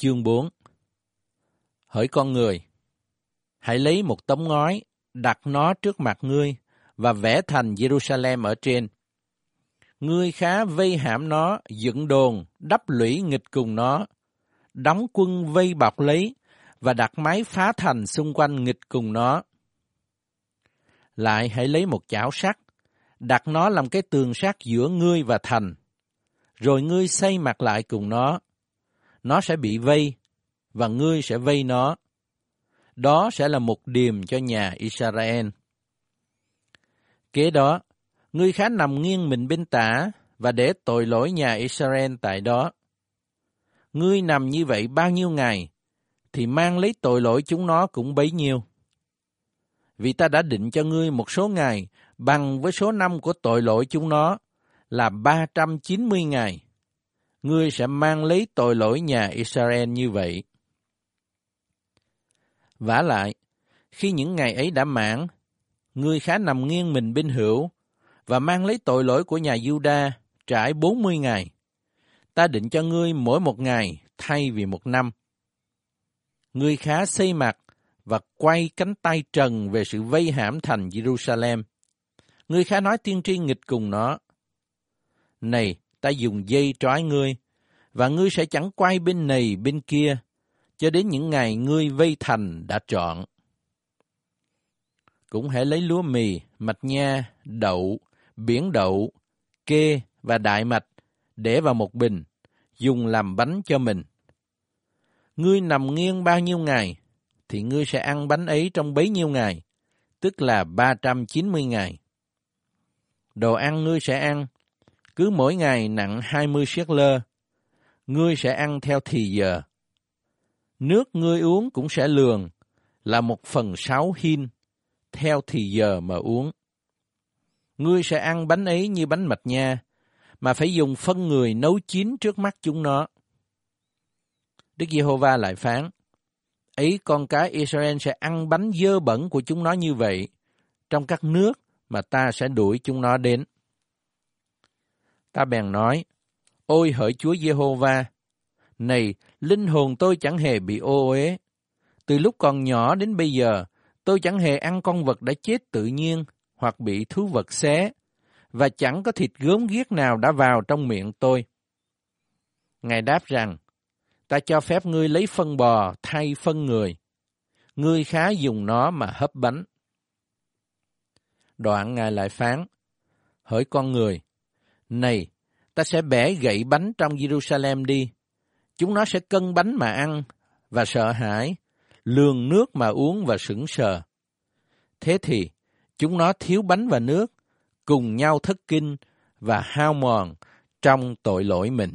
Chương 4 Hỡi con người, hãy lấy một tấm ngói, đặt nó trước mặt ngươi và vẽ thành Jerusalem ở trên. Ngươi khá vây hãm nó, dựng đồn, đắp lũy nghịch cùng nó, đóng quân vây bọc lấy và đặt máy phá thành xung quanh nghịch cùng nó. Lại hãy lấy một chảo sắt, đặt nó làm cái tường sắt giữa ngươi và thành, rồi ngươi xây mặt lại cùng nó. Nó sẽ bị vây, và ngươi sẽ vây nó. Đó sẽ là một điềm cho nhà Israel. Kế đó, ngươi khá nằm nghiêng mình bên tả và để tội lỗi nhà Israel tại đó. Ngươi nằm như vậy bao nhiêu ngày, thì mang lấy tội lỗi chúng nó cũng bấy nhiêu. Vì ta đã định cho ngươi một số ngày bằng với số năm của tội lỗi chúng nó là 390 ngày. Ngươi sẽ mang lấy tội lỗi nhà Israel như vậy. vả lại, khi những ngày ấy đã mãn, ngươi khá nằm nghiêng mình bên hữu và mang lấy tội lỗi của nhà Juda trải 40 ngày. Ta định cho ngươi mỗi một ngày thay vì một năm. Ngươi khá xây mặt và quay cánh tay trần về sự vây hãm thành Jerusalem. Ngươi khá nói tiên tri nghịch cùng nó. Này, ta dùng dây trói ngươi, và ngươi sẽ chẳng quay bên này bên kia, cho đến những ngày ngươi vây thành đã trọn. Cũng hãy lấy lúa mì, mạch nha, đậu, biển đậu, kê và đại mạch để vào một bình, dùng làm bánh cho mình. Ngươi nằm nghiêng bao nhiêu ngày, thì ngươi sẽ ăn bánh ấy trong bấy nhiêu ngày, tức là 390 ngày. Đồ ăn ngươi sẽ ăn, cứ mỗi ngày nặng 20 siết lơ, ngươi sẽ ăn theo thì giờ. Nước ngươi uống cũng sẽ lường, là một phần sáu hin, theo thì giờ mà uống. Ngươi sẽ ăn bánh ấy như bánh mạch nha, mà phải dùng phân người nấu chín trước mắt chúng nó. Đức Giê-hô-va lại phán, ấy con cái Israel sẽ ăn bánh dơ bẩn của chúng nó như vậy, trong các nước mà ta sẽ đuổi chúng nó đến. Ta bèn nói, ôi hỡi Chúa Giê-hô-va, này, linh hồn tôi chẳng hề bị ô uế. Từ lúc còn nhỏ đến bây giờ, tôi chẳng hề ăn con vật đã chết tự nhiên hoặc bị thú vật xé, và chẳng có thịt gớm ghiếc nào đã vào trong miệng tôi. Ngài đáp rằng, ta cho phép ngươi lấy phân bò thay phân người. Ngươi khá dùng nó mà hấp bánh. Đoạn Ngài lại phán, hỡi con người, này, ta sẽ bẻ gậy bánh trong Jerusalem đi. Chúng nó sẽ cân bánh mà ăn và sợ hãi, lường nước mà uống và sững sờ. Thế thì, chúng nó thiếu bánh và nước, cùng nhau thất kinh và hao mòn trong tội lỗi mình.